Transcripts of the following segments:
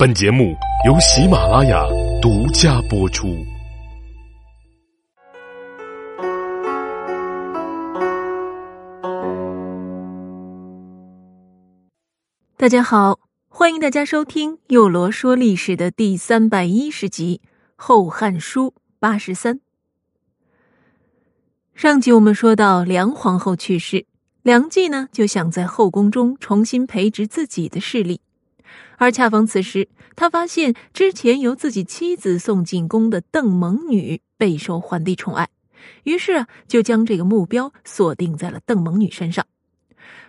本节目由喜马拉雅独家播出。大家好，欢迎大家收听《幼罗说历史》的第三百一十集《后汉书》八十三。上集我们说到，梁皇后去世，梁冀呢就想在后宫中重新培植自己的势力。而恰逢此时，他发现之前由自己妻子送进宫的邓蒙女备受皇帝宠爱，于是，就将这个目标锁定在了邓蒙女身上。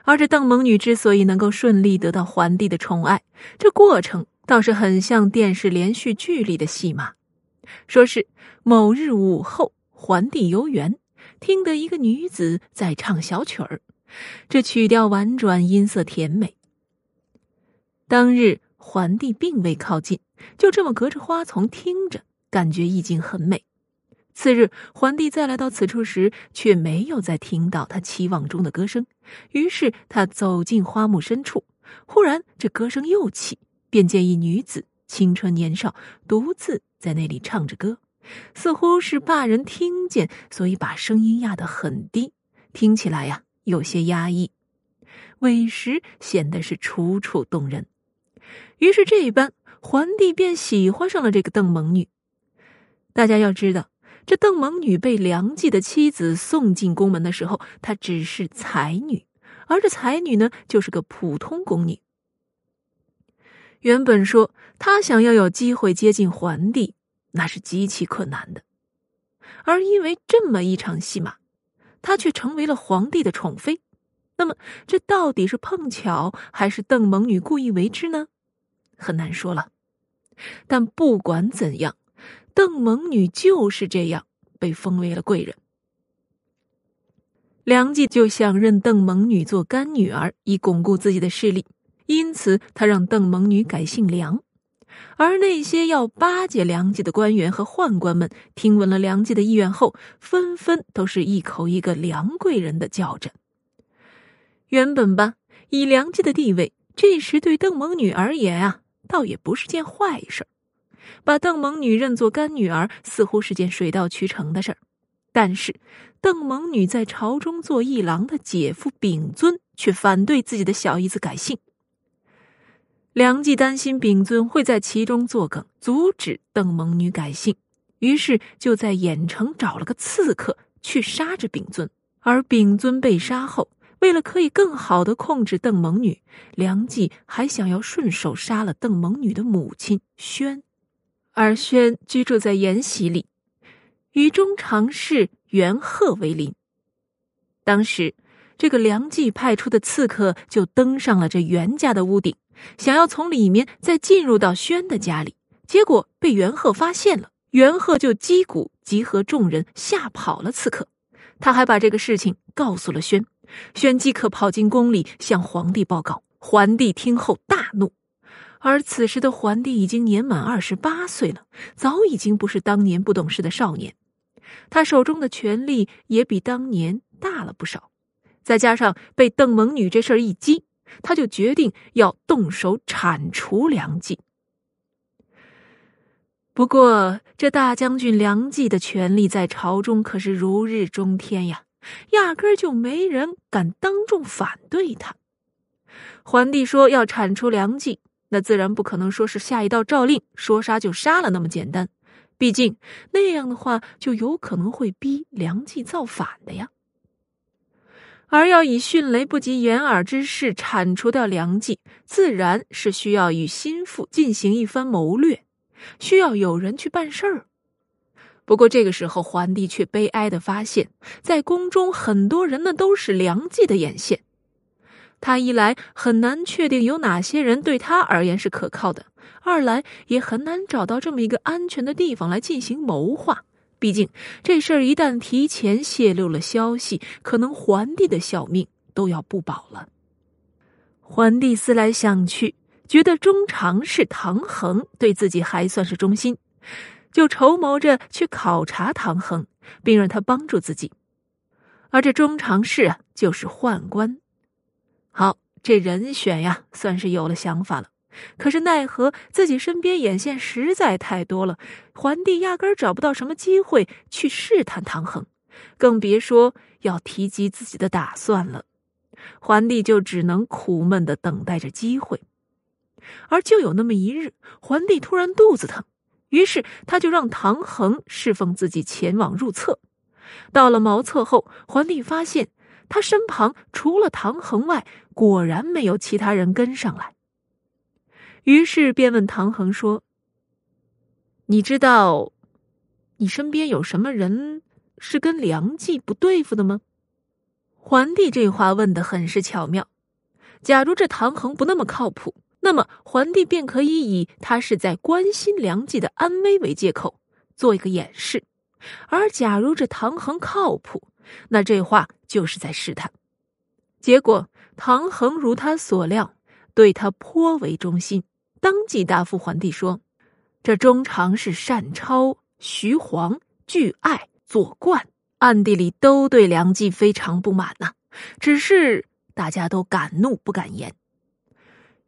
而这邓蒙女之所以能够顺利得到皇帝的宠爱，这过程倒是很像电视连续剧里的戏码。说是某日午后，皇帝游园，听得一个女子在唱小曲儿，这曲调婉转，音色甜美。当日桓帝并未靠近，就这么隔着花丛听着，感觉意境很美。次日，桓帝再来到此处时，却没有再听到他期望中的歌声。于是他走进花木深处，忽然这歌声又起，便见一女子青春年少，独自在那里唱着歌，似乎是怕人听见，所以把声音压得很低，听起来呀有些压抑，委实显得是楚楚动人。于是这一般，桓帝便喜欢上了这个邓蒙女。大家要知道，这邓蒙女被梁冀的妻子送进宫门的时候，她只是才女，而这才女呢，就是个普通宫女。原本说她想要有机会接近桓帝，那是极其困难的。而因为这么一场戏码，她却成为了皇帝的宠妃。那么，这到底是碰巧，还是邓蒙女故意为之呢？很难说了，但不管怎样，邓蒙女就是这样被封为了贵人。梁冀就想认邓蒙女做干女儿，以巩固自己的势力，因此他让邓蒙女改姓梁。而那些要巴结梁冀的官员和宦官们，听闻了梁冀的意愿后，纷纷都是一口一个“梁贵人”的叫着。原本吧，以梁冀的地位，这时对邓蒙女而言啊。倒也不是件坏事把邓蒙女认作干女儿，似乎是件水到渠成的事儿。但是，邓蒙女在朝中做一郎的姐夫秉尊却反对自己的小姨子改姓。梁冀担心秉尊会在其中作梗，阻止邓蒙女改姓，于是就在郾城找了个刺客去杀这秉尊。而秉尊被杀后。为了可以更好的控制邓蒙女，梁冀还想要顺手杀了邓蒙女的母亲宣，而宣居住在延禧里，与中常侍袁鹤为邻。当时，这个梁冀派出的刺客就登上了这袁家的屋顶，想要从里面再进入到宣的家里，结果被袁鹤发现了。袁鹤就击鼓集合众人，吓跑了刺客。他还把这个事情告诉了宣。宣即刻跑进宫里向皇帝报告，皇帝听后大怒。而此时的皇帝已经年满二十八岁了，早已经不是当年不懂事的少年，他手中的权力也比当年大了不少。再加上被邓蒙女这事儿一激，他就决定要动手铲除梁冀。不过，这大将军梁冀的权力在朝中可是如日中天呀。压根儿就没人敢当众反对他。桓帝说要铲除梁冀，那自然不可能说是下一道诏令，说杀就杀了那么简单。毕竟那样的话，就有可能会逼梁冀造反的呀。而要以迅雷不及掩耳之势铲除掉梁冀，自然是需要与心腹进行一番谋略，需要有人去办事儿。不过这个时候，皇帝却悲哀的发现，在宫中很多人呢都是梁冀的眼线。他一来很难确定有哪些人对他而言是可靠的，二来也很难找到这么一个安全的地方来进行谋划。毕竟这事儿一旦提前泄露了消息，可能皇帝的小命都要不保了。皇帝思来想去，觉得中常侍唐衡对自己还算是忠心。就筹谋着去考察唐衡，并让他帮助自己。而这中常侍啊，就是宦官。好，这人选呀，算是有了想法了。可是奈何自己身边眼线实在太多了，桓帝压根儿找不到什么机会去试探唐衡，更别说要提及自己的打算了。桓帝就只能苦闷的等待着机会。而就有那么一日，桓帝突然肚子疼，于是他就让唐恒侍奉自己前往入厕。到了茅厕后，桓帝发现他身旁除了唐恒外，果然没有其他人跟上来。于是便问唐衡说：“你知道，你身边有什么人是跟梁冀不对付的吗？”桓帝这话问的很是巧妙。假如这唐衡不那么靠谱，那么桓帝便可以以他是在关心梁冀的安危为借口，做一个掩饰；而假如这唐衡靠谱，那这话就是在试探。结果唐衡如他所料，对他颇为忠心。当即答复桓帝说：“这中常是单超、徐晃、巨爱、左冠，暗地里都对梁冀非常不满呐。只是大家都敢怒不敢言，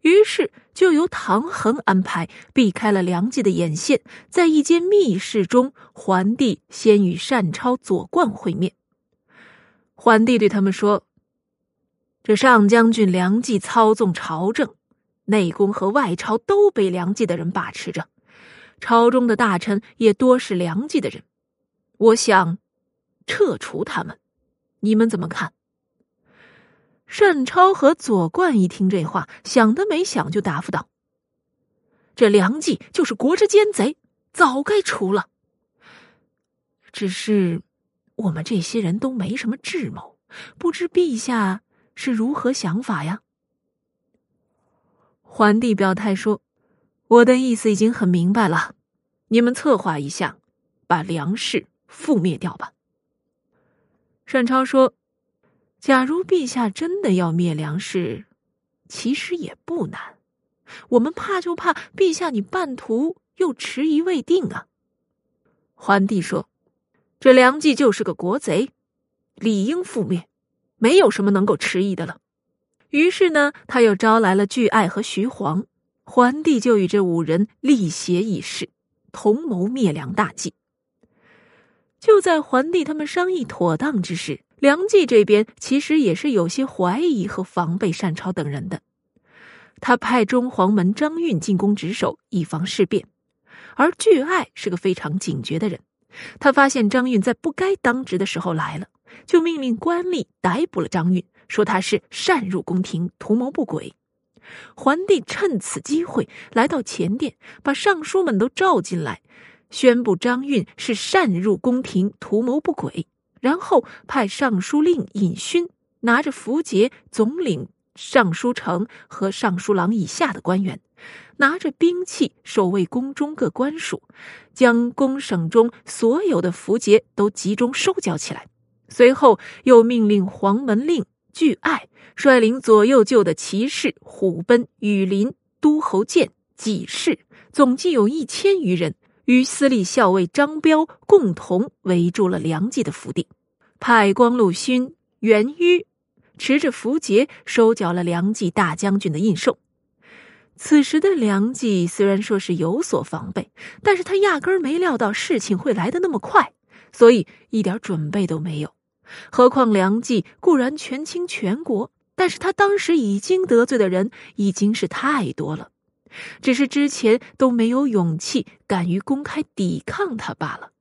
于是就由唐衡安排避开了梁冀的眼线，在一间密室中，桓帝先与单超、左冠会面。桓帝对他们说：‘这上将军梁冀操纵朝政。’”内宫和外朝都被梁冀的人把持着，朝中的大臣也多是梁冀的人。我想撤除他们，你们怎么看？单超和左冠一听这话，想都没想就答复道：“这梁冀就是国之奸贼，早该除了。只是我们这些人都没什么智谋，不知陛下是如何想法呀？”桓帝表态说：“我的意思已经很明白了，你们策划一下，把梁氏覆灭掉吧。”单超说：“假如陛下真的要灭梁氏，其实也不难。我们怕就怕陛下你半途又迟疑未定啊。”桓帝说：“这梁冀就是个国贼，理应覆灭，没有什么能够迟疑的了。”于是呢，他又招来了巨爱和徐晃，桓帝就与这五人力协议事，同谋灭梁大计。就在桓帝他们商议妥当之时，梁冀这边其实也是有些怀疑和防备单超等人的。他派中黄门张运进宫值守，以防事变。而巨爱是个非常警觉的人，他发现张运在不该当值的时候来了，就命令官吏逮捕了张运。说他是擅入宫廷，图谋不轨。桓帝趁此机会来到前殿，把尚书们都召进来，宣布张运是擅入宫廷，图谋不轨。然后派尚书令尹勋拿着符节，总领尚书城和尚书郎以下的官员，拿着兵器守卫宫中各官署，将宫省中所有的符节都集中收缴起来。随后又命令黄门令。巨爱率领左右旧的骑士虎贲、羽林、都侯建、己氏，总计有一千余人，与司隶校尉张彪共同围住了梁冀的府邸。派光禄勋袁於持着符节收缴了梁冀大将军的印绶。此时的梁冀虽然说是有所防备，但是他压根儿没料到事情会来得那么快，所以一点准备都没有。何况梁冀固然权倾全国，但是他当时已经得罪的人已经是太多了，只是之前都没有勇气敢于公开抵抗他罢了。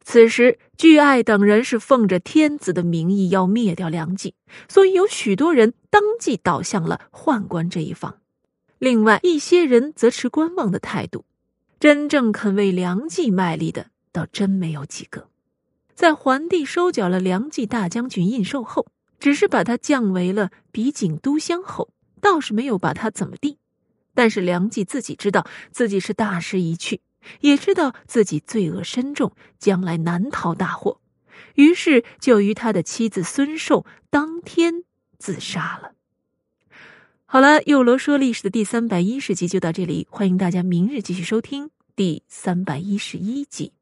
此时，巨爱等人是奉着天子的名义要灭掉梁冀，所以有许多人当即倒向了宦官这一方，另外一些人则持观望的态度，真正肯为梁冀卖力的，倒真没有几个。在桓帝收缴了梁冀大将军印绶后，只是把他降为了比景都乡侯，倒是没有把他怎么地。但是梁冀自己知道自己是大势已去，也知道自己罪恶深重，将来难逃大祸，于是就与他的妻子孙寿当天自杀了。好了，幼罗说历史的第三百一十集就到这里，欢迎大家明日继续收听第三百一十一集。